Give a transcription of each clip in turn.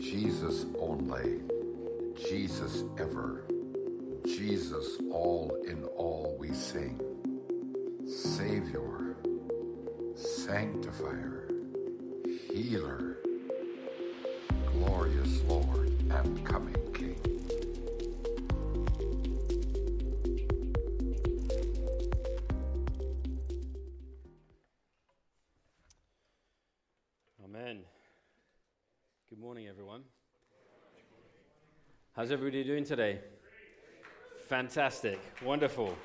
Jesus only, Jesus ever, Jesus all in all we sing. Savior, Sanctifier, Healer, glorious Lord and coming How's everybody doing today? Fantastic. Wonderful.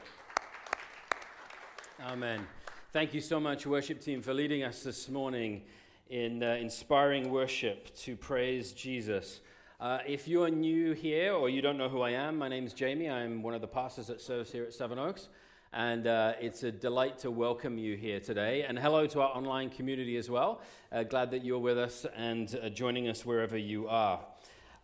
Amen. Thank you so much, worship team, for leading us this morning in uh, inspiring worship to praise Jesus. Uh, if you are new here or you don't know who I am, my name is Jamie. I'm one of the pastors that serves here at Seven Oaks. And uh, it's a delight to welcome you here today. And hello to our online community as well. Uh, glad that you're with us and uh, joining us wherever you are.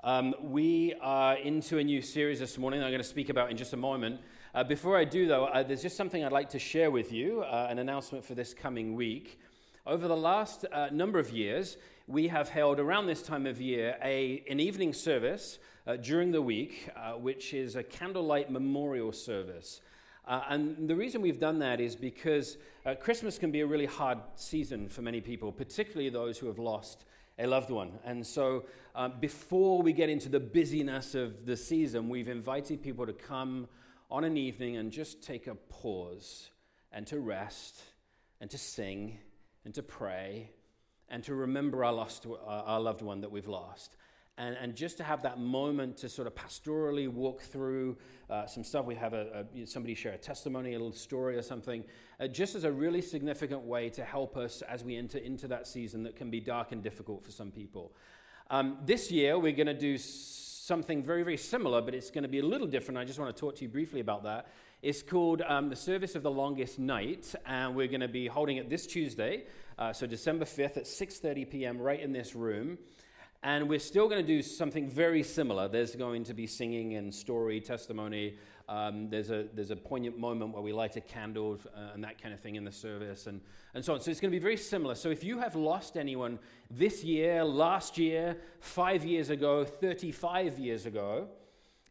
Um, we are into a new series this morning I'm going to speak about in just a moment. Uh, before I do, though, uh, there's just something I'd like to share with you uh, an announcement for this coming week. Over the last number of years, we have held around this time of year a, an evening service during the week, which is a candlelight memorial service. Uh, and the reason we've done that is because uh, Christmas can be a really hard season for many people, particularly those who have lost a loved one. And so, uh, before we get into the busyness of the season, we've invited people to come on an evening and just take a pause and to rest and to sing and to pray and to remember our, lost, our loved one that we've lost and, and just to have that moment to sort of pastorally walk through uh, some stuff. We have a, a, somebody share a testimony, a little story or something, uh, just as a really significant way to help us as we enter into that season that can be dark and difficult for some people. Um, this year, we're going to do something very, very similar, but it's going to be a little different. I just want to talk to you briefly about that. It's called um, the Service of the Longest Night, and we're going to be holding it this Tuesday, uh, so December 5th at 6:30 p.m. right in this room. And we're still going to do something very similar. There's going to be singing and story, testimony. Um, there's, a, there's a poignant moment where we light a candle uh, and that kind of thing in the service and, and so on. So it's going to be very similar. So if you have lost anyone this year, last year, five years ago, 35 years ago,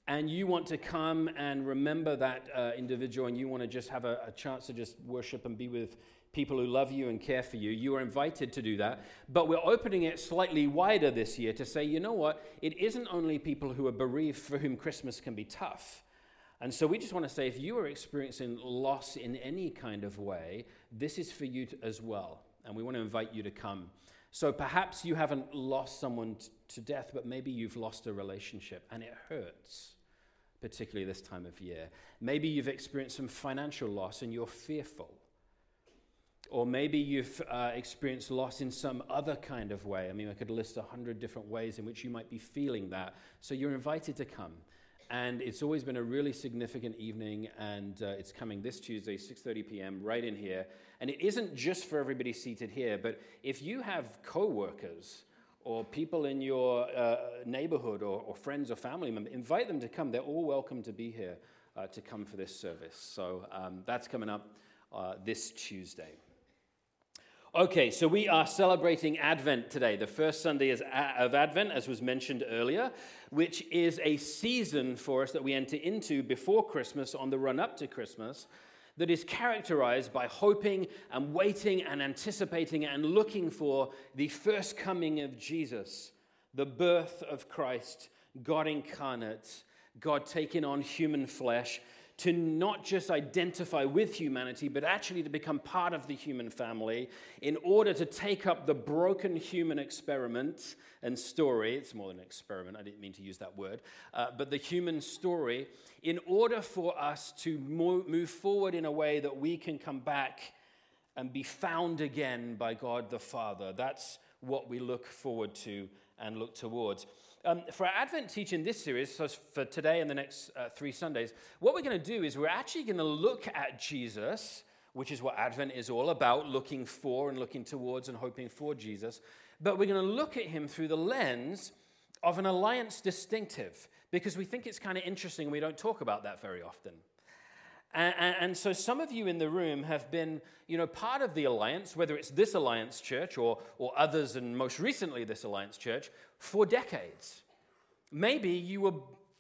and you want to come and remember that uh, individual and you want to just have a, a chance to just worship and be with people who love you and care for you. You are invited to do that. But we're opening it slightly wider this year to say, you know what? It isn't only people who are bereaved for whom Christmas can be tough. And so we just want to say if you are experiencing loss in any kind of way, this is for you as well. And we want to invite you to come. So perhaps you haven't lost someone t- to death, but maybe you've lost a relationship and it hurts, particularly this time of year. Maybe you've experienced some financial loss and you're fearful. Or maybe you've uh, experienced loss in some other kind of way. I mean, I could list a hundred different ways in which you might be feeling that. So you're invited to come. And it's always been a really significant evening, and uh, it's coming this Tuesday, 6:30 p.m., right in here. And it isn't just for everybody seated here, but if you have co-workers or people in your uh, neighborhood or, or, friends or family members, invite them to come. They're all welcome to be here uh, to come for this service. So um, that's coming up uh, this Tuesday. Okay, so we are celebrating Advent today, the first Sunday uh, of Advent, as was mentioned earlier, which is a season for us that we enter into before Christmas, on the run up to Christmas, that is characterized by hoping and waiting and anticipating and looking for the first coming of Jesus, the birth of Christ, God incarnate, God taking on human flesh to not just identify with humanity, but actually to become part of the human family in order to take up the broken human experiment and story. It's more than an experiment, I didn't mean to use that word, uh, but the human story, in order for us to move forward in a way that we can come back and be found again by God the Father. That's what we look forward to and look towards. Um, for our Advent teaching this series, so for today and the next uh, three Sundays, what we're going to do is we're actually going to look at Jesus, which is what Advent is all about looking for and looking towards and hoping for Jesus. But we're going to look at him through the lens of an alliance distinctive because we think it's kind of interesting. We don't talk about that very often. And, and, so some of you in the room have been, you know, part of the alliance, whether it's this alliance church or, or others, and most recently this alliance church, for decades. Maybe you were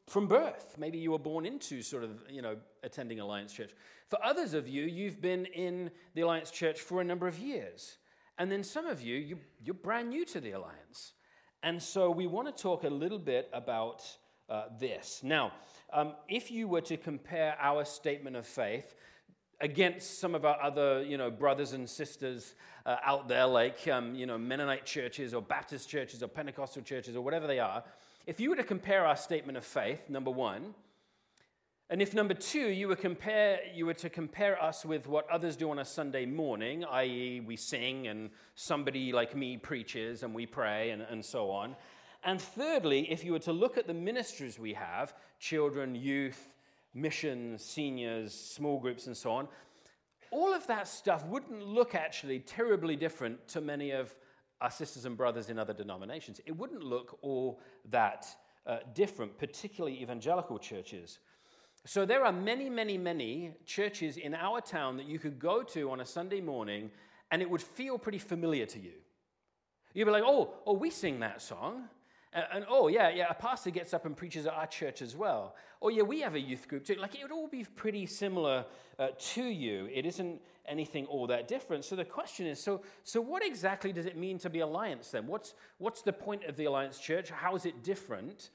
from birth. Maybe you were born into sort of, you know, attending alliance church. For others of you, you've been in the alliance church for a number of years. And then some of you, you you're brand new to the alliance. And so we want to talk a little bit about uh, this. Now, um, if you were to compare our statement of faith against some of our other, you know, brothers and sisters uh, out there, like, um, you know, Mennonite churches or Baptist churches or Pentecostal churches or whatever they are, if you were to compare our statement of faith, number one, and if number two, you were, compare, you were to compare us with what others do on a Sunday morning, i.e., we sing and somebody like me preaches and we pray and, and so on. And thirdly, if you were to look at the ministries we have children, youth, missions, seniors, small groups, and so on all of that stuff wouldn't look actually terribly different to many of our sisters and brothers in other denominations. It wouldn't look all that uh, different, particularly evangelical churches. So there are many, many, many churches in our town that you could go to on a Sunday morning and it would feel pretty familiar to you. You'd be like, oh, oh, we sing that song. And, and, oh, yeah, yeah, a pastor gets up and preaches at our church as well. Oh, yeah, we have a youth group too. Like, it would all be pretty similar uh, to you. It isn't anything all that different. So the question is so, so what exactly does it mean to be alliance then? What's, what's the point of the alliance church? How is it different?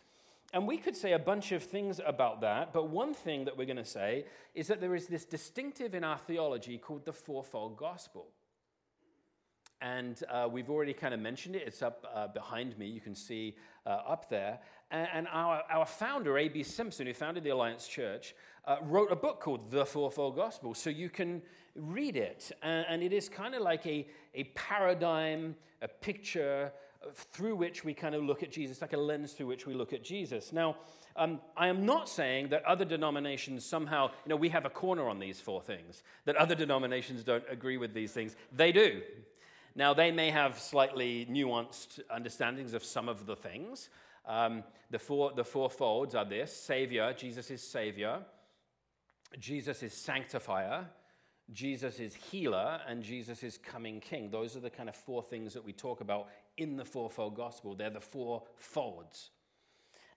And we could say a bunch of things about that, but one thing that we're going to say is that there is this distinctive in our theology called the fourfold gospel. And uh, we've already kind of mentioned it. It's up uh, behind me. You can see uh, up there. And, and our, our founder, A.B. Simpson, who founded the Alliance Church, uh, wrote a book called The Fourfold Gospel. So you can read it. And, and it is kind of like a, a paradigm, a picture, through which we kind of look at Jesus, like a lens through which we look at Jesus. Now, um, I am not saying that other denominations somehow, you know, we have a corner on these four things, that other denominations don't agree with these things. They do. Now, they may have slightly nuanced understandings of some of the things. Um, the, four, the four folds are this Savior, Jesus is Savior, Jesus is Sanctifier, Jesus is healer and Jesus is coming king. Those are the kind of four things that we talk about in the fourfold gospel. They're the four folds.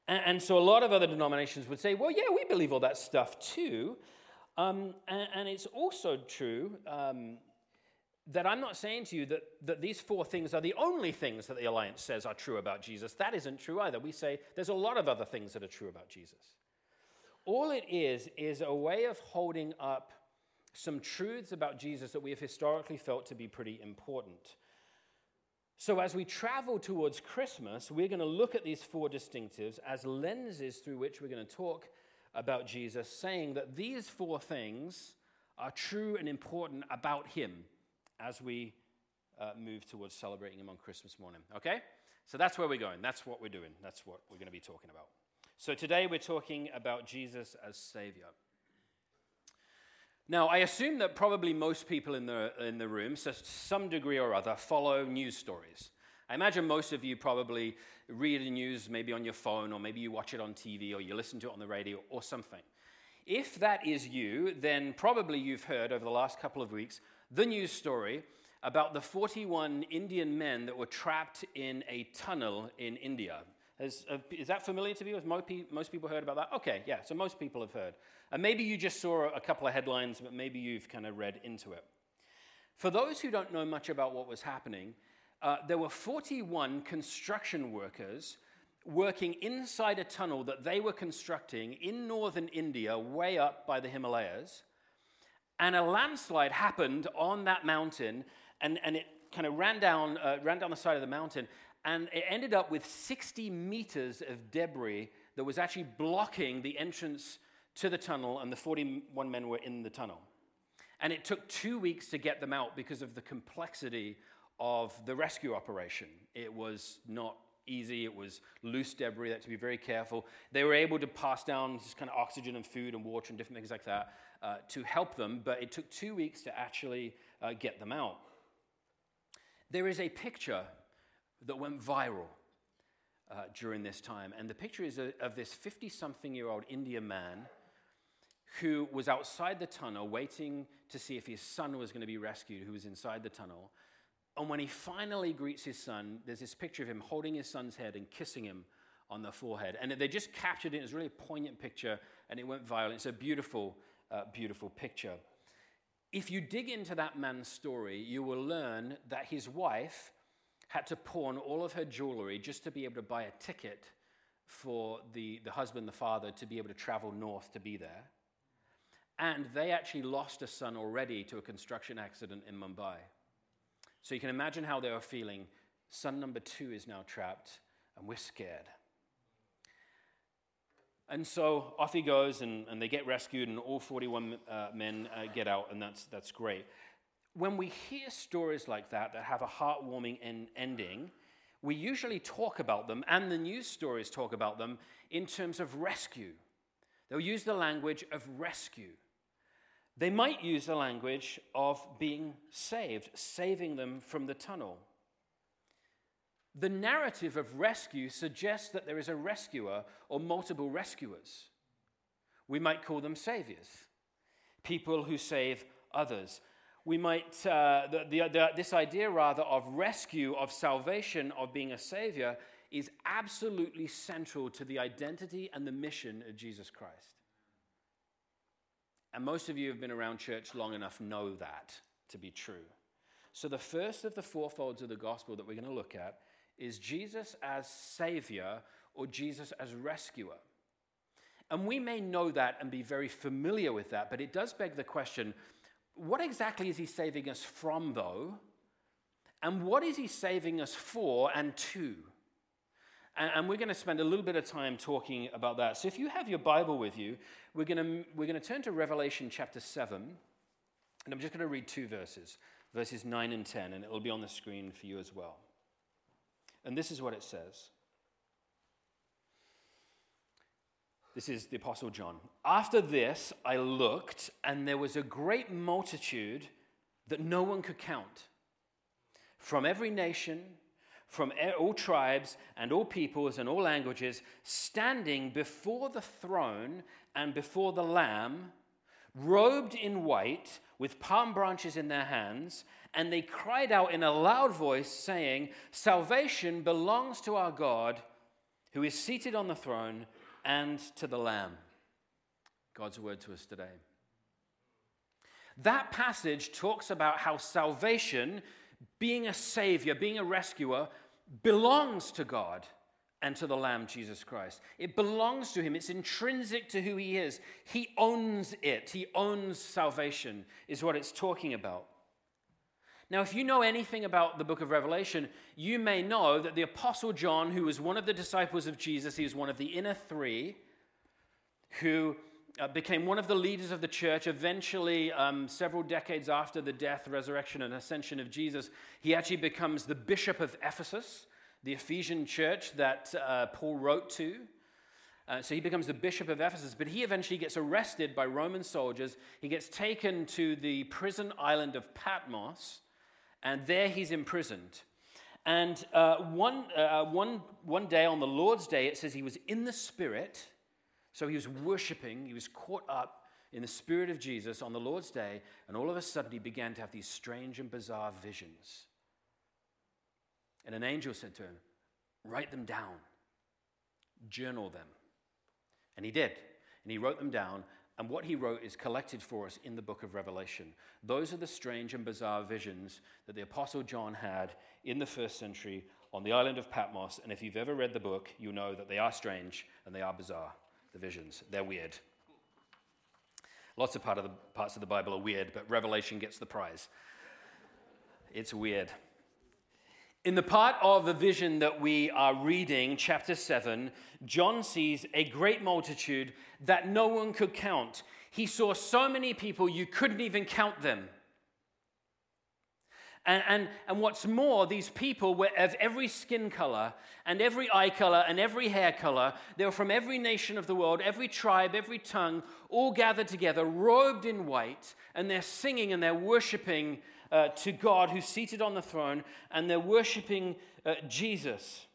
And, and so a lot of other denominations would say, well, yeah, we believe all that stuff too. Um, and, and, it's also true um, that I'm not saying to you that, that these four things are the only things that the Alliance says are true about Jesus. That isn't true either. We say there's a lot of other things that are true about Jesus. All it is, is a way of holding up some truths about Jesus that we have historically felt to be pretty important. So, as we travel towards Christmas, we're going to look at these four distinctives as lenses through which we're going to talk about Jesus, saying that these four things are true and important about him as we uh, move towards celebrating him on Christmas morning. Okay? So, that's where we're going. That's what we're doing. That's what we're going to be talking about. So, today we're talking about Jesus as Savior. Now, I assume that probably most people in the, in the room, to some degree or other, follow news stories. I imagine most of you probably read the news maybe on your phone, or maybe you watch it on TV, or you listen to it on the radio, or something. If that is you, then probably you've heard over the last couple of weeks the news story about the 41 Indian men that were trapped in a tunnel in India. Is, uh, is that familiar to you? Has most people heard about that? Okay, yeah, so most people have heard. And maybe you just saw a couple of headlines, but maybe you've kind of read into it. For those who don't know much about what was happening, uh, there were 41 construction workers working inside a tunnel that they were constructing in northern India, way up by the Himalayas. And a landslide happened on that mountain, and, and it kind of ran down, uh, ran down the side of the mountain, and it ended up with 60 meters of debris that was actually blocking the entrance to the tunnel, and the 41 men were in the tunnel. And it took two weeks to get them out because of the complexity of the rescue operation. It was not easy, it was loose debris, that to be very careful. They were able to pass down just kind of oxygen and food and water and different things like that uh, to help them, but it took two weeks to actually uh, get them out. There is a picture that went viral uh, during this time, and the picture is a, of this 50 something year old Indian man who was outside the tunnel waiting to see if his son was going to be rescued, who was inside the tunnel. And when he finally greets his son, there's this picture of him holding his son's head and kissing him on the forehead. And they just captured it. It was a really poignant picture, and it went viral. It's a beautiful, uh, beautiful picture. If you dig into that man's story, you will learn that his wife had to pawn all of her jewelry just to be able to buy a ticket for the, the husband, the father, to be able to travel north to be there. And they actually lost a son already to a construction accident in Mumbai. So you can imagine how they were feeling. Son number two is now trapped, and we're scared. And so off he goes, and, and they get rescued, and all 41 uh, men uh, get out, and that's, that's great. When we hear stories like that that have a heartwarming en- ending, we usually talk about them, and the news stories talk about them, in terms of rescue. They'll use the language of rescue. They might use the language of being saved, saving them from the tunnel. The narrative of rescue suggests that there is a rescuer or multiple rescuers. We might call them saviors, people who save others. We might, uh, the, the, the, this idea rather of rescue, of salvation, of being a savior, is absolutely central to the identity and the mission of Jesus Christ. And most of you have been around church long enough know that to be true. So, the first of the four folds of the gospel that we're going to look at is Jesus as Savior or Jesus as rescuer. And we may know that and be very familiar with that, but it does beg the question what exactly is he saving us from, though? And what is he saving us for and to? And, we're going to spend a little bit of time talking about that. So if you have your Bible with you, we're going to, we're going to turn to Revelation chapter 7. And I'm just going to read two verses, verses 9 and 10, and it'll be on the screen for you as well. And this is what it says. This is the Apostle John. After this, I looked, and there was a great multitude that no one could count from every nation, from all tribes, and all peoples, and all languages, standing before the throne and before the Lamb, robed in white, with palm branches in their hands, and they cried out in a loud voice, saying, Salvation belongs to our God who is seated on the throne and to the Lamb. God's word to us today. That passage talks about how salvation, being a savior, being a rescuer, belongs to God and to the Lamb, Jesus Christ. It belongs to Him, it's intrinsic to who He is. He owns it, He owns salvation, is what it's talking about. Now, if you know anything about the book of Revelation, you may know that the Apostle John, who was one of the disciples of Jesus, he was one of the inner three, who uh, became one of the leaders of the church. Eventually, um, several decades after the death, resurrection, and ascension of Jesus, he actually becomes the bishop of Ephesus, the Ephesian church that uh, Paul wrote to. Uh, so he becomes the bishop of Ephesus, but he eventually gets arrested by Roman soldiers. He gets taken to the prison island of Patmos and there he's imprisoned. And uh, one, uh, one, one day on the Lord's day, it says he was in the Spirit. So he was worshiping, he was caught up in the Spirit of Jesus on the Lord's day, and all of a sudden he began to have these strange and bizarre visions. And an angel said to him, Write them down, journal them. And he did. And he wrote them down, and what he wrote is collected for us in the book of Revelation. Those are the strange and bizarre visions that the Apostle John had in the first century on the island of Patmos. And if you've ever read the book, you know that they are strange and they are bizarre, the visions. They're weird. Lots of part of the, parts of the Bible are weird, but Revelation gets the prize. It's weird. In the part of the vision that we are reading, chapter 7, John sees a great multitude that no one could count. He saw so many people you couldn't even count them. And, and, and what's more, these people were of every skin color and every eye color and every hair color. They were from every nation of the world, every tribe, every tongue, all gathered together, robed in white, and they're singing and they're worshiping uh, to God who's seated on the throne, and they're worshiping uh, Jesus.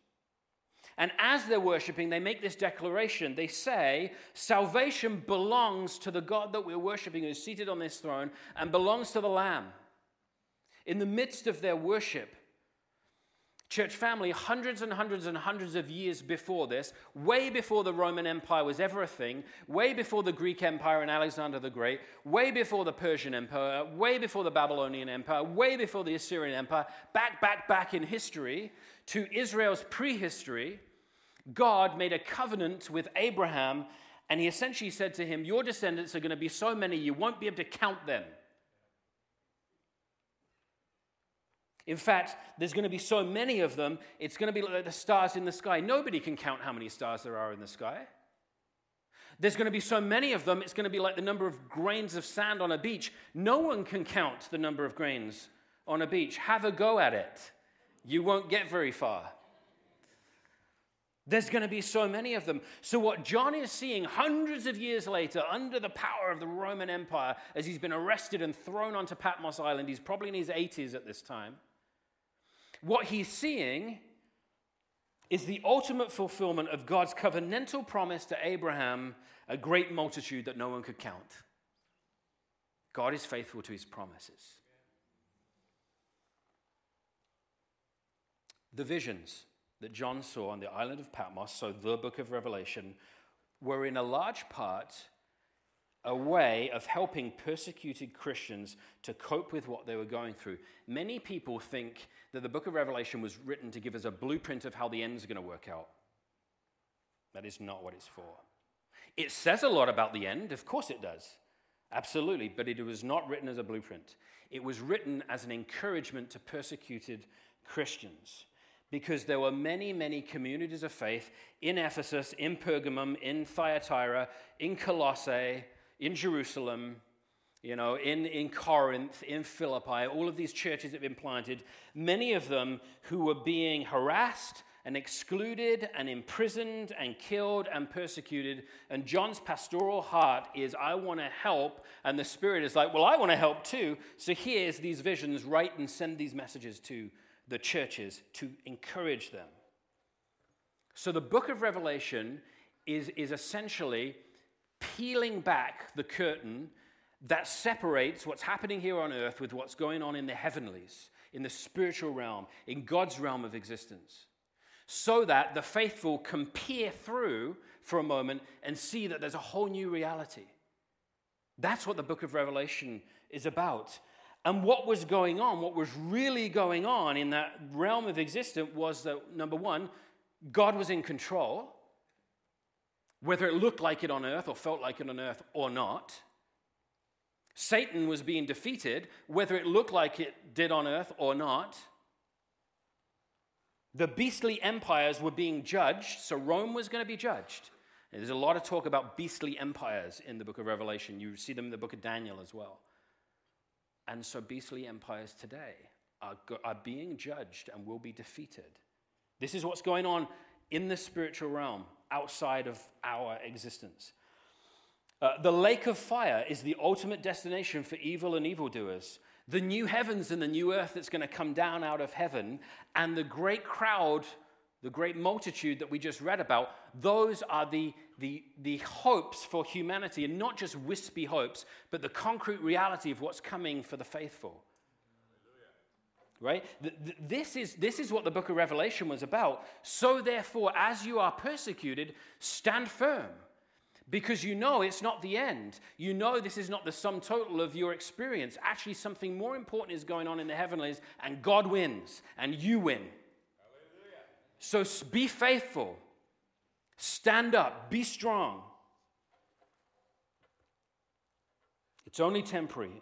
And as they're worshiping, they make this declaration. They say, Salvation belongs to the God that we're worshiping, who's seated on this throne, and belongs to the Lamb. In the midst of their worship, church family, hundreds and hundreds and hundreds of years before this, way before the Roman Empire was ever a thing, way before the Greek Empire and Alexander the Great, way before the Persian Empire, way before the Babylonian Empire, way before the Assyrian Empire, back, back, back in history to Israel's prehistory, God made a covenant with Abraham, and he essentially said to him, Your descendants are going to be so many, you won't be able to count them. In fact, there's going to be so many of them, it's going to be like the stars in the sky. Nobody can count how many stars there are in the sky. There's going to be so many of them, it's going to be like the number of grains of sand on a beach. No one can count the number of grains on a beach. Have a go at it. You won't get very far. There's going to be so many of them. So, what John is seeing hundreds of years later, under the power of the Roman Empire, as he's been arrested and thrown onto Patmos Island, he's probably in his 80s at this time. What he's seeing is the ultimate fulfillment of God's covenantal promise to Abraham, a great multitude that no one could count. God is faithful to his promises. The visions that John saw on the island of Patmos, so the book of Revelation, were in a large part a way of helping persecuted Christians to cope with what they were going through. Many people think that the book of Revelation was written to give us a blueprint of how the end's going to work out. That is not what it's for. It says a lot about the end, of course it does. Absolutely, but it was not written as a blueprint. It was written as an encouragement to persecuted Christians because there were many, many communities of faith in Ephesus, in Pergamum, in Thyatira, in Colossae, in Jerusalem, you know, in, in Corinth, in Philippi, all of these churches have been planted, many of them who were being harassed and excluded and imprisoned and killed and persecuted. And John's pastoral heart is, I want to help. And the Spirit is like, well, I want to help too. So here's these visions, write and send these messages to the churches to encourage them. So the book of Revelation is, is essentially peeling back the curtain that separates what's happening here on earth with what's going on in the heavenlies, in the spiritual realm, in God's realm of existence, so that the faithful can peer through for a moment and see that there's a whole new reality. That's what the book of Revelation is about. And what was going on, what was really going on in that realm of existence was that, number one, God was in control whether it looked like it on earth or felt like it on earth or not. Satan was being defeated, whether it looked like it did on earth or not. The beastly empires were being judged, so Rome was going to be judged. And there's a lot of talk about beastly empires in the book of Revelation. You see them in the book of Daniel as well. And so beastly empires today are, are being judged and will be defeated. This is what's going on in the spiritual realm outside of our existence. Uh, the lake of fire is the ultimate destination for evil and evildoers. The new heavens and the new earth that's going to come down out of heaven, and the great crowd, the great multitude that we just read about, those are the, the, the hopes for humanity, and not just wispy hopes, but the concrete reality of what's coming for the faithful right? This is, this is what the book of Revelation was about. So, therefore, as you are persecuted, stand firm because you know it's not the end. You know this is not the sum total of your experience. Actually, something more important is going on in the heavenlies, and God wins, and you win. Hallelujah. So, be faithful, stand up, be strong. It's only temporary.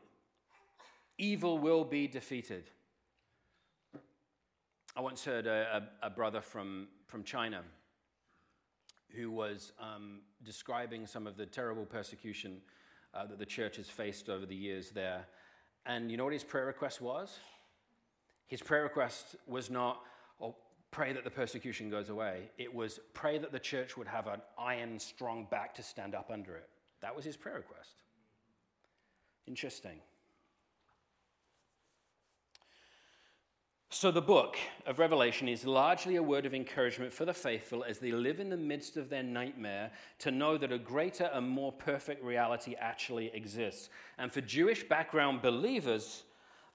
Evil will be defeated. I once heard a, a, a brother from, from China who was um, describing some of the terrible persecution uh, that the church has faced over the years there. And you know what his prayer request was? His prayer request was not, oh, pray that the persecution goes away. It was, pray that the church would have an iron, strong back to stand up under it. That was his prayer request. Interesting. So, the book of Revelation is largely a word of encouragement for the faithful as they live in the midst of their nightmare to know that a greater and more perfect reality actually exists. And for Jewish background believers,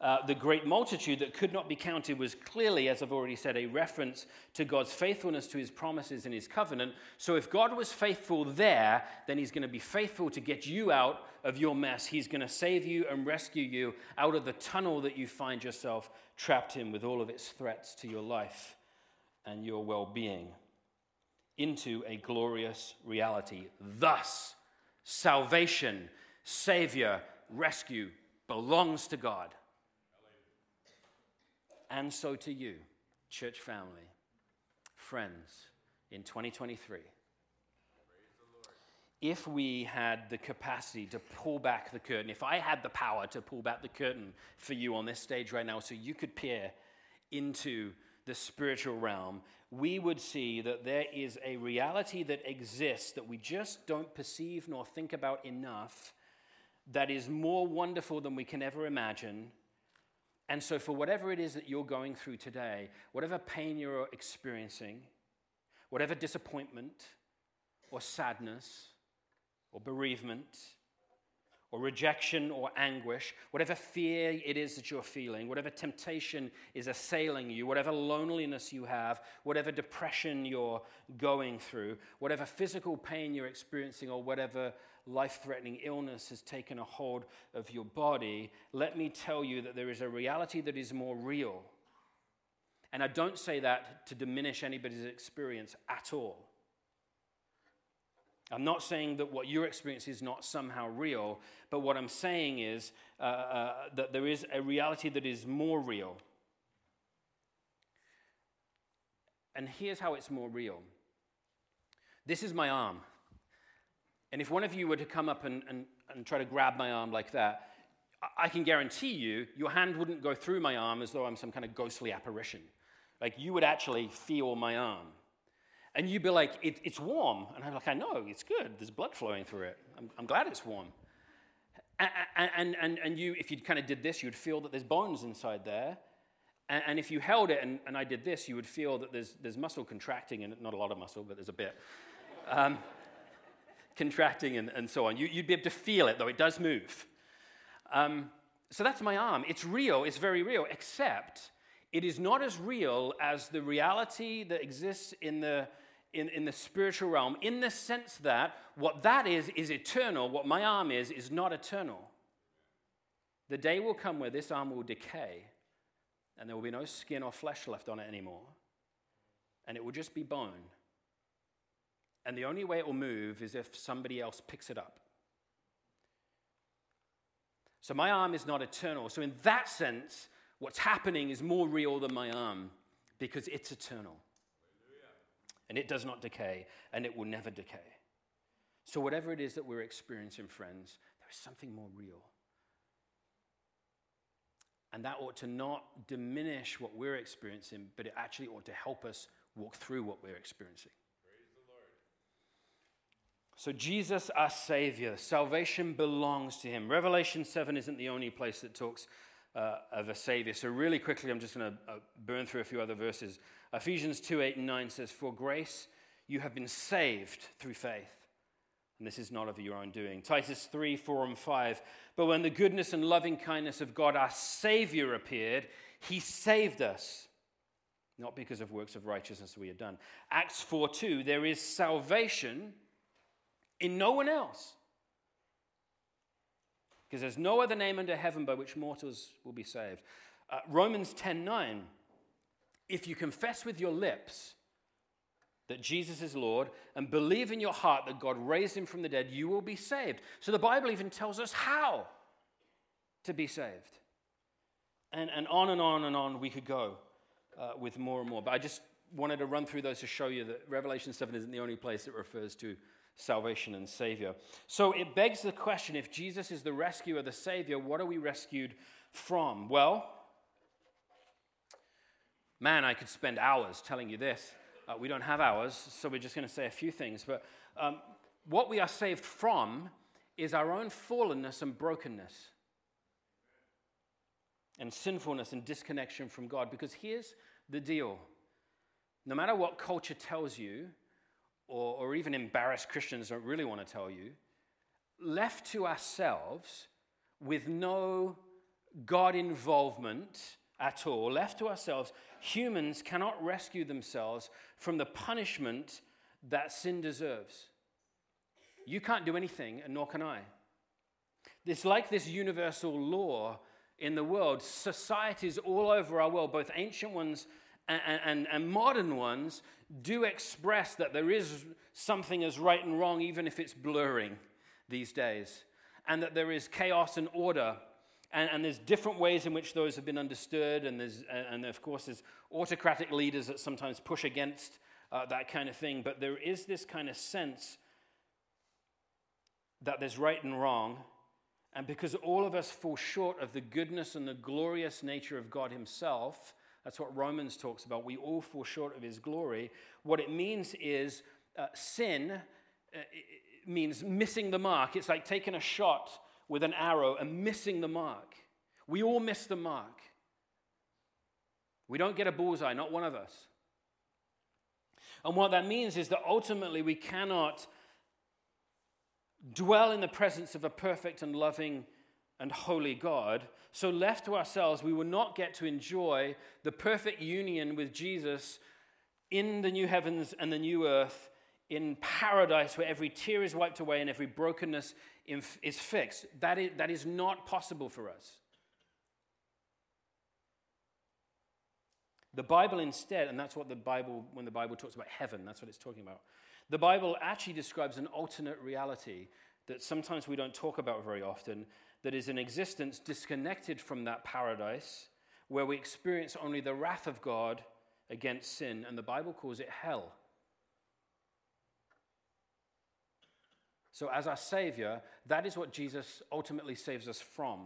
uh, the great multitude that could not be counted was clearly, as I've already said, a reference to God's faithfulness to his promises and his covenant. So, if God was faithful there, then he's going to be faithful to get you out of your mess. He's going to save you and rescue you out of the tunnel that you find yourself trapped in with all of its threats to your life and your well being into a glorious reality. Thus, salvation, Savior, rescue belongs to God. And so to you, church family, friends, in 2023 if we had the capacity to pull back the curtain, if I had the power to pull back the curtain for you on this stage right now so you could peer into the spiritual realm, we would see that there is a reality that exists that we just don't perceive nor think about enough that is more wonderful than we can ever imagine. And so, for whatever it is that you're going through today, whatever pain you're experiencing, whatever disappointment or sadness, or bereavement or rejection or anguish, whatever fear it is that you're feeling, whatever temptation is assailing you, whatever loneliness you have, whatever depression you're going through, whatever physical pain you're experiencing, or whatever life threatening illness has taken a hold of your body, let me tell you that there is a reality that is more real. And I don't say that to diminish anybody's experience at all. I'm not saying that what your experience is not somehow real, but what I'm saying is uh, uh, that there is a reality that is more real. And here's how it's more real this is my arm. And if one of you were to come up and, and, and try to grab my arm like that, I can guarantee you, your hand wouldn't go through my arm as though I'm some kind of ghostly apparition. Like, you would actually feel my arm. And you'd be like, it, it's warm. And I'm like, I know, it's good. There's blood flowing through it. I'm, I'm glad it's warm. And, and, and, and you, if you kind of did this, you'd feel that there's bones inside there. And, and if you held it and, and I did this, you would feel that there's, there's muscle contracting, and not a lot of muscle, but there's a bit. Um, contracting and, and so on. You, would be able to feel it, though it does move. Um, so that's my arm. It's real, it's very real, except it is not as real as the reality that exists in the in, in the spiritual realm in the sense that what that is is eternal. What my arm is is not eternal. The day will come where this arm will decay and there will be no skin or flesh left on it anymore. And it will just be bone. And the only way it will move is if somebody else picks it up. So my arm is not eternal. So, in that sense, what's happening is more real than my arm because it's eternal and it does not decay, and it will never decay. So, whatever it is that we're experiencing, friends, there is something more real. And that ought to not diminish what we're experiencing, but it actually ought to help us walk through what we're experiencing. So, Jesus, our Savior, salvation belongs to Him. Revelation 7 isn't the only place that talks uh, of a Savior. So, really quickly, I'm just going to uh, burn through a few other verses. Ephesians 2 8 and 9 says, For grace you have been saved through faith. And this is not of your own doing. Titus 3 4 and 5. But when the goodness and loving kindness of God, our Savior, appeared, he saved us. Not because of works of righteousness we had done. Acts 4 2, there is salvation in no one else. Because there's no other name under heaven by which mortals will be saved. Uh, Romans 10 9, if you confess with your lips that Jesus is Lord and believe in your heart that God raised him from the dead, you will be saved. So the Bible even tells us how to be saved. And, and on and on and on we could go uh, with more and more. But I just wanted to run through those to show you that Revelation 7 isn't the only place it refers to salvation and Savior. So it begs the question if Jesus is the rescuer, the Savior, what are we rescued from? Well, Man, I could spend hours telling you this. Uh, we don't have hours, so we're just going to say a few things. But um, what we are saved from is our own fallenness and brokenness. and sinfulness and disconnection from God. Because here's the deal no matter what culture tells you, or, or even embarrassed Christians don't really want to tell you, left to ourselves with no God involvement at all, left to ourselves, humans cannot rescue themselves from the punishment that sin deserves. You can't do anything, and nor can I. It's like this universal law in the world. Societies all over our world, both ancient ones and, and, and, modern ones, do express that there is something as right and wrong, even if it's blurring these days, and that there is chaos and order. And, and there's different ways in which those have been understood, and, there's, and of course, there's autocratic leaders that sometimes push against uh, that kind of thing. But there is this kind of sense that there's right and wrong, and because all of us fall short of the goodness and the glorious nature of God Himself, that's what Romans talks about. We all fall short of His glory. What it means is uh, sin uh, means missing the mark. It's like taking a shot with an arrow and missing the mark. We all miss the mark. We don't get a bullseye, not one of us. And what that means is that ultimately we cannot dwell in the presence of a perfect and loving and holy God. So, left to ourselves, we will not get to enjoy the perfect union with Jesus in the new heavens and the new earth, in paradise where every tear is wiped away and every brokenness is fixed. That is, that is not possible for us. The Bible instead, and that's what the Bible, when the Bible talks about heaven, that's what it's talking about. The Bible actually describes an alternate reality that sometimes we don't talk about very often, that is an existence disconnected from that paradise where we experience only the wrath of God against sin, and the Bible calls it hell. So, as our Savior, that is what Jesus ultimately saves us from.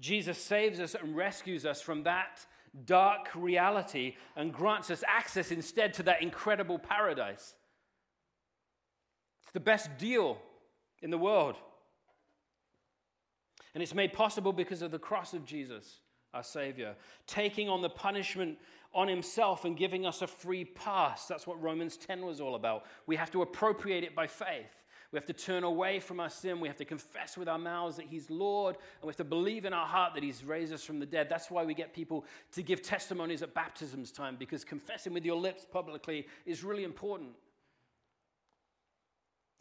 Jesus saves us and rescues us from that dark reality and grants us access instead to that incredible paradise. It's the best deal in the world. And it's made possible because of the cross of Jesus, our Savior, taking on the punishment on Himself and giving us a free pass. That's what Romans 10 was all about. We have to appropriate it by faith. We have to turn away from our sin. We have to confess with our mouths that He's Lord. And we have to believe in our heart that He's raised us from the dead. That's why we get people to give testimonies at baptism's time, because confessing with your lips publicly is really important.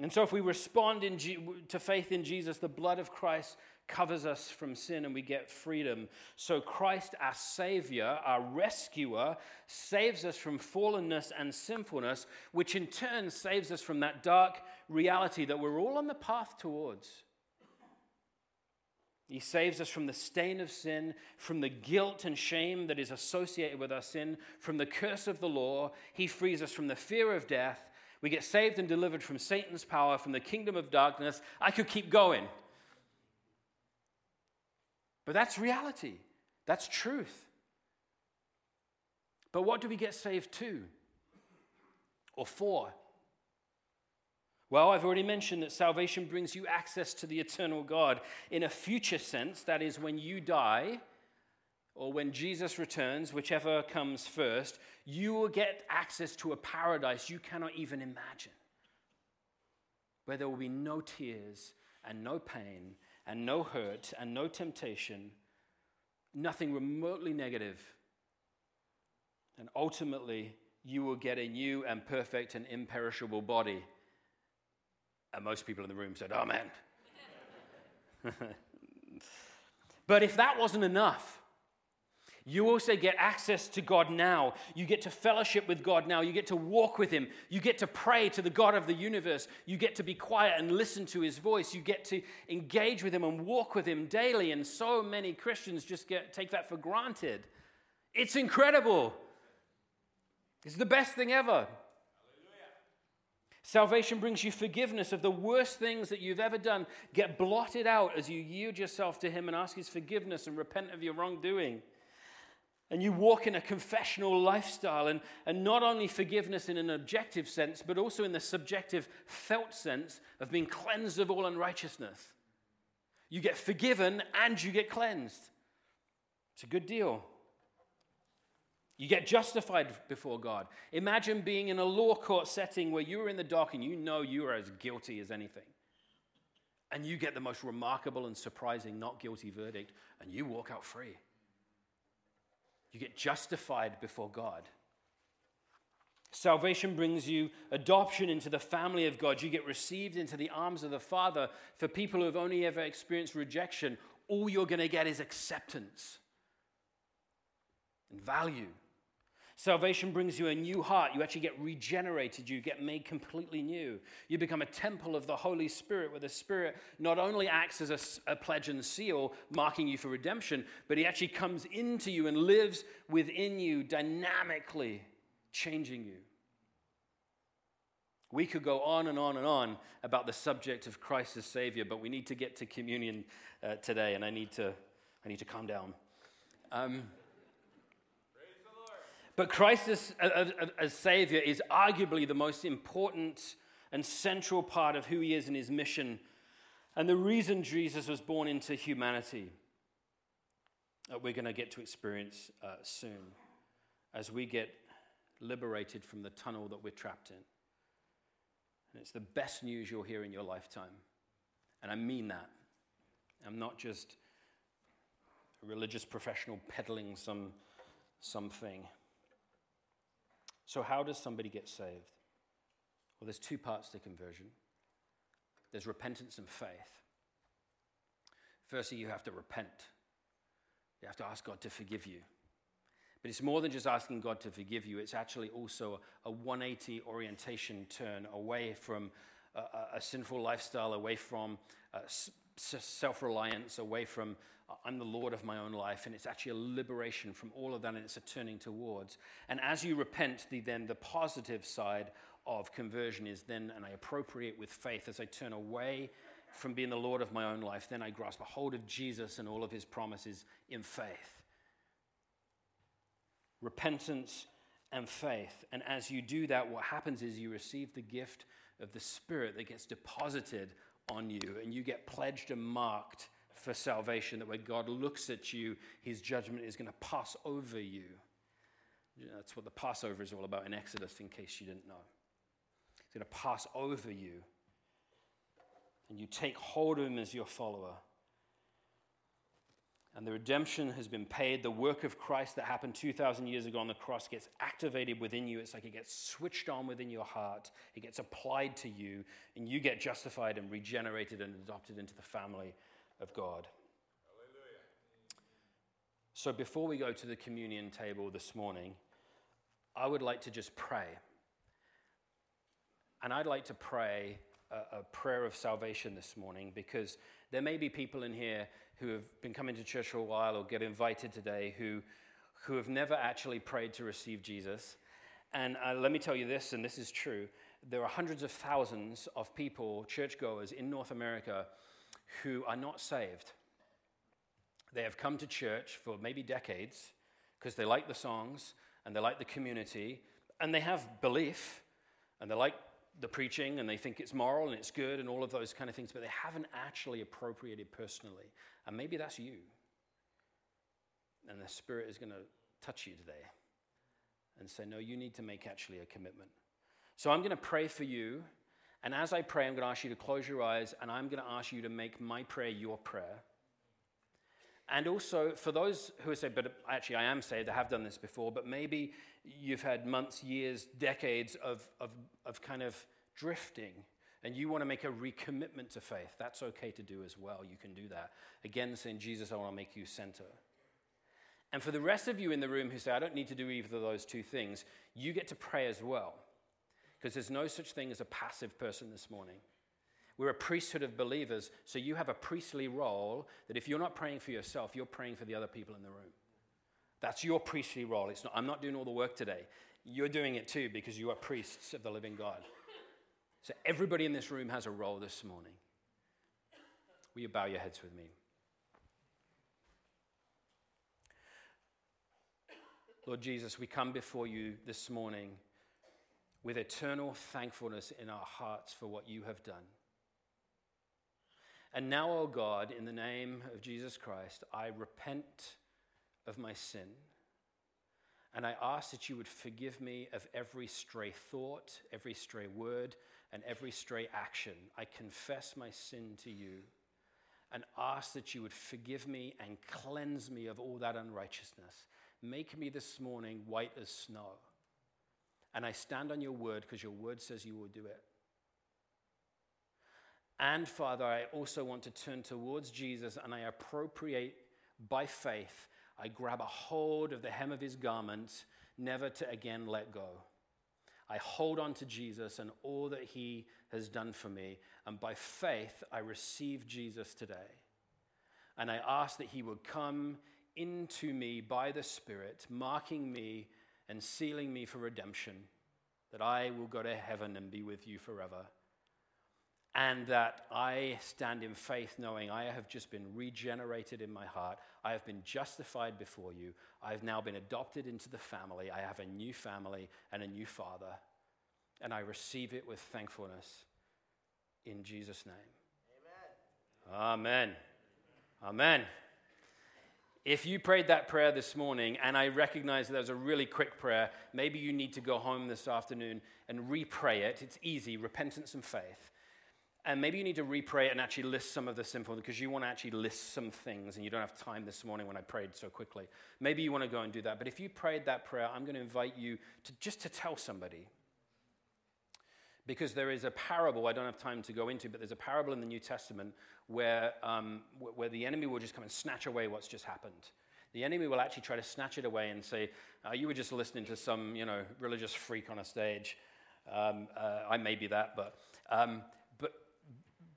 And so, if we respond G- to faith in Jesus, the blood of Christ covers us from sin and we get freedom. So, Christ, our Savior, our rescuer, saves us from fallenness and sinfulness, which in turn saves us from that dark reality that we're all on the path towards. He saves us from the stain of sin, from the guilt and shame that is associated with our sin, from the curse of the law. He frees us from the fear of death. We get saved and delivered from Satan's power, from the kingdom of darkness. I could keep going. But that's reality, that's truth. But what do we get saved to or for? Well, I've already mentioned that salvation brings you access to the eternal God. In a future sense, that is, when you die or when Jesus returns, whichever comes first, you will get access to a paradise you cannot even imagine, where there will be no tears and no pain and no hurt and no temptation, nothing remotely negative. And ultimately, you will get a new and perfect and imperishable body. And most people in the room said, Amen. but if that wasn't enough, you also get access to God now. You get to fellowship with God now. You get to walk with Him. You get to pray to the God of the universe. You get to be quiet and listen to His voice. You get to engage with Him and walk with Him daily. And so many Christians just get, take that for granted. It's incredible. It's the best thing ever. Salvation brings you forgiveness of the worst things that you've ever done. Get blotted out as you yield yourself to Him and ask His forgiveness and repent of your wrongdoing and you walk in a confessional lifestyle, and, and not only forgiveness in an objective sense, but also in the subjective, felt sense of being cleansed of all unrighteousness. You get forgiven and you get cleansed. It's a good deal. You get justified before God. Imagine being in a law court setting where you're in the dock and you know you are as guilty as anything. And you get the most remarkable and surprising not guilty verdict, and you walk out free. You get justified before God. Salvation brings you adoption into the family of God. You get received into the arms of the Father. For people who have only ever experienced rejection, all you're going to get is acceptance and value. Salvation brings you a new heart. You actually get regenerated. You get made completely new. You become a temple of the Holy Spirit, where the Spirit not only acts as a, a, pledge and seal, marking you for redemption, but He actually comes into you and lives within you, dynamically changing you. We could go on and on and on about the subject of Christ as Savior, but we need to get to communion uh, today, and I need to, I need to calm down. Um, but Christ as, as, Savior is arguably the most important and central part of who He is and His mission, and the reason Jesus was born into humanity that we're going to get to experience uh, soon as we get liberated from the tunnel that we're trapped in. And it's the best news you'll hear in your lifetime. And I mean that. I'm not just a religious professional peddling some something. So, how does somebody get saved? Well, there's two parts to conversion there's repentance and faith. Firstly, you have to repent, you have to ask God to forgive you. But it's more than just asking God to forgive you, it's actually also a 180 orientation turn away from a, a sinful lifestyle, away from uh, self reliance, away from I'm the Lord of my own life. And it's actually a liberation from all of that, and it's a turning towards. And as you repent, the, then the positive side of conversion is then, and I appropriate with faith as I turn away from being the Lord of my own life, then I grasp a hold of Jesus and all of his promises in faith repentance, and faith. And as you do that, what happens is you receive the gift of the Spirit that gets deposited on you, and you get pledged and marked for salvation. That when God looks at you, his judgment is going to pass over you. That's what the Passover is all about in Exodus, in case you didn't know. He's going to pass over you. And you take hold of him as your follower and the redemption has been paid. The work of Christ that happened 2,000 years ago on the cross gets activated within you. It's like it gets switched on within your heart, it gets applied to you, and you get justified and regenerated and adopted into the family of God. So, before we go to the communion table this morning, I would like to just pray. And I'd like to pray a, a prayer of salvation this morning because there may be people in here who have been coming to church for a while or get invited today who, who have never actually prayed to receive Jesus. And uh, let me tell you this, and this is true there are hundreds of thousands of people, churchgoers in North America, who are not saved. They have come to church for maybe decades because they like the songs and they like the community and they have belief and they like the preaching and they think it's moral and it's good and all of those kind of things, but they haven't actually appropriated personally. And maybe that's you. And the Spirit is going to touch you today and say, No, you need to make actually a commitment. So I'm going to pray for you. And as I pray, I'm going to ask you to close your eyes and I'm going to ask you to make my prayer your prayer. And also, for those who say, but actually, I am saved, I have done this before, but maybe you've had months, years, decades of, of, of kind of drifting, and you want to make a recommitment to faith. That's okay to do as well. You can do that. Again, saying, Jesus, I want to make you center. And for the rest of you in the room who say, I don't need to do either of those two things, you get to pray as well. Because there's no such thing as a passive person this morning. We're a priesthood of believers, so you have a priestly role that if you're not praying for yourself, you're praying for the other people in the room. That's your priestly role. It's not, I'm not doing all the work today. You're doing it too because you are priests of the living God. So everybody in this room has a role this morning. Will you bow your heads with me? Lord Jesus, we come before you this morning with eternal thankfulness in our hearts for what you have done. And now, O oh God, in the name of Jesus Christ, I repent of my sin. And I ask that you would forgive me of every stray thought, every stray word, and every stray action. I confess my sin to you and ask that you would forgive me and cleanse me of all that unrighteousness. Make me this morning white as snow. And I stand on your word because your word says you will do it. And Father, I also want to turn towards Jesus and I appropriate by faith. I grab a hold of the hem of his garment, never to again let go. I hold on to Jesus and all that he has done for me. And by faith, I receive Jesus today. And I ask that he would come into me by the Spirit, marking me and sealing me for redemption, that I will go to heaven and be with you forever. And that I stand in faith knowing I have just been regenerated in my heart. I have been justified before you. I have now been adopted into the family. I have a new family and a new father. And I receive it with thankfulness in Jesus' name. Amen. Amen. Amen. If you prayed that prayer this morning, and I recognize that was a really quick prayer, maybe you need to go home this afternoon and repray it. It's easy repentance and faith. And maybe you need to repray it and actually list some of the simple, because you want to actually list some things and you don't have time this morning when I prayed so quickly. Maybe you want to go and do that. But if you prayed that prayer, I'm going to invite you to just to tell somebody. Because there is a parable I don't have time to go into, but there's a parable in the New Testament where, um, where the enemy will just come and snatch away what's just happened. The enemy will actually try to snatch it away and say, uh, You were just listening to some you know, religious freak on a stage. Um, uh, I may be that, but. Um,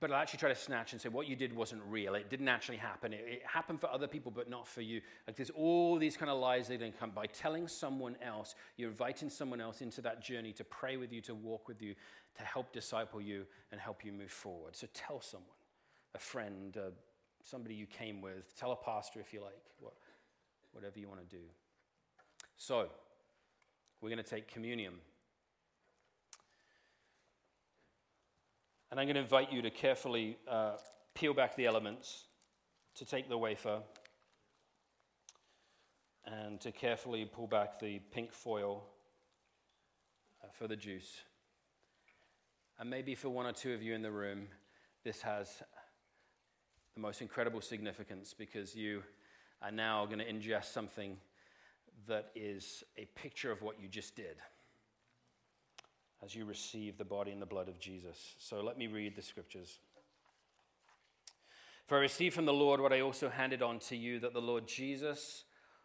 but I'll actually try to snatch and say what you did wasn't real. It didn't actually happen. It, it happened for other people, but not for you. Like there's all these kind of lies that can come by telling someone else. You're inviting someone else into that journey to pray with you, to walk with you, to help disciple you and help you move forward. So tell someone, a friend, uh, somebody you came with. Tell a pastor if you like. What, whatever you want to do. So we're going to take communion. And I'm going to invite you to carefully uh, peel back the elements, to take the wafer, and to carefully pull back the pink foil uh, for the juice. And maybe for one or two of you in the room, this has the most incredible significance because you are now going to ingest something that is a picture of what you just did as you receive the body and the blood of Jesus. So let me read the scriptures. For I received from the Lord what I also handed on to you that the Lord Jesus,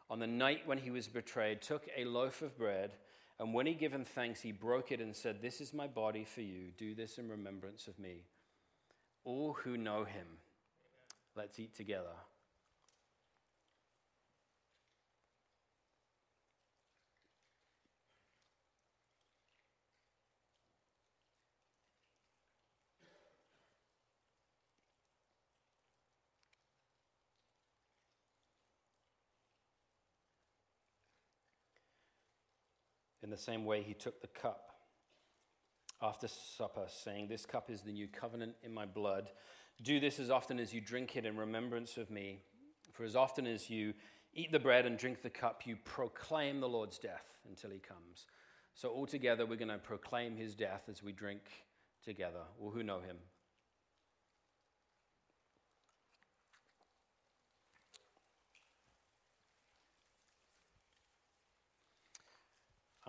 on the night when he was betrayed, took a loaf of bread, and when he given thanks, he broke it and said, This is my body for you. Do this in remembrance of me. All who know him, let's eat together. In the same way, he took the cup after supper, saying, This cup is the new covenant in my blood. Do this as often as you drink it in remembrance of me. For as often as you eat the bread and drink the cup, you proclaim the Lord's death until he comes. So, altogether, we're going to proclaim his death as we drink together, all who know him.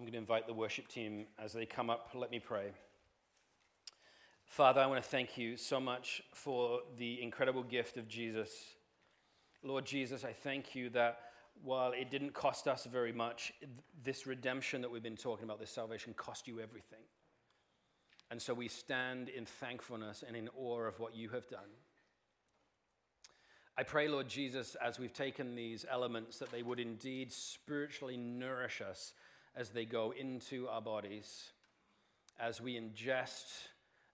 I'm going to invite the worship team as they come up. Let me pray. Father, I want to thank you so much for the incredible gift of Jesus. Lord Jesus, I thank you that while it didn't cost us very much, this redemption that we've been talking about, this salvation, cost you everything. And so we stand in thankfulness and in awe of what you have done. I pray, Lord Jesus, as we've taken these elements, that they would indeed spiritually nourish us as they go into our bodies, as we ingest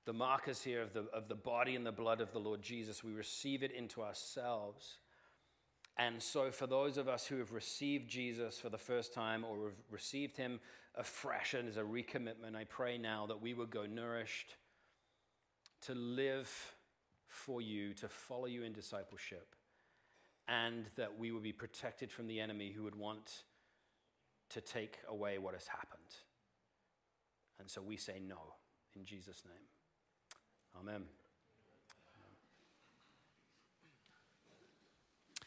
the markers here of the, of the body and the blood of the Lord Jesus, we receive it into ourselves. And so, for those of us who have received Jesus for the first time or have received him afresh and as a recommitment, I pray now that we would go nourished to live for you, to follow you in discipleship, and that we would be protected from the enemy who would want to take away what has happened. And so we say no in Jesus' name. Amen.